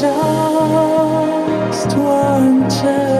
just one.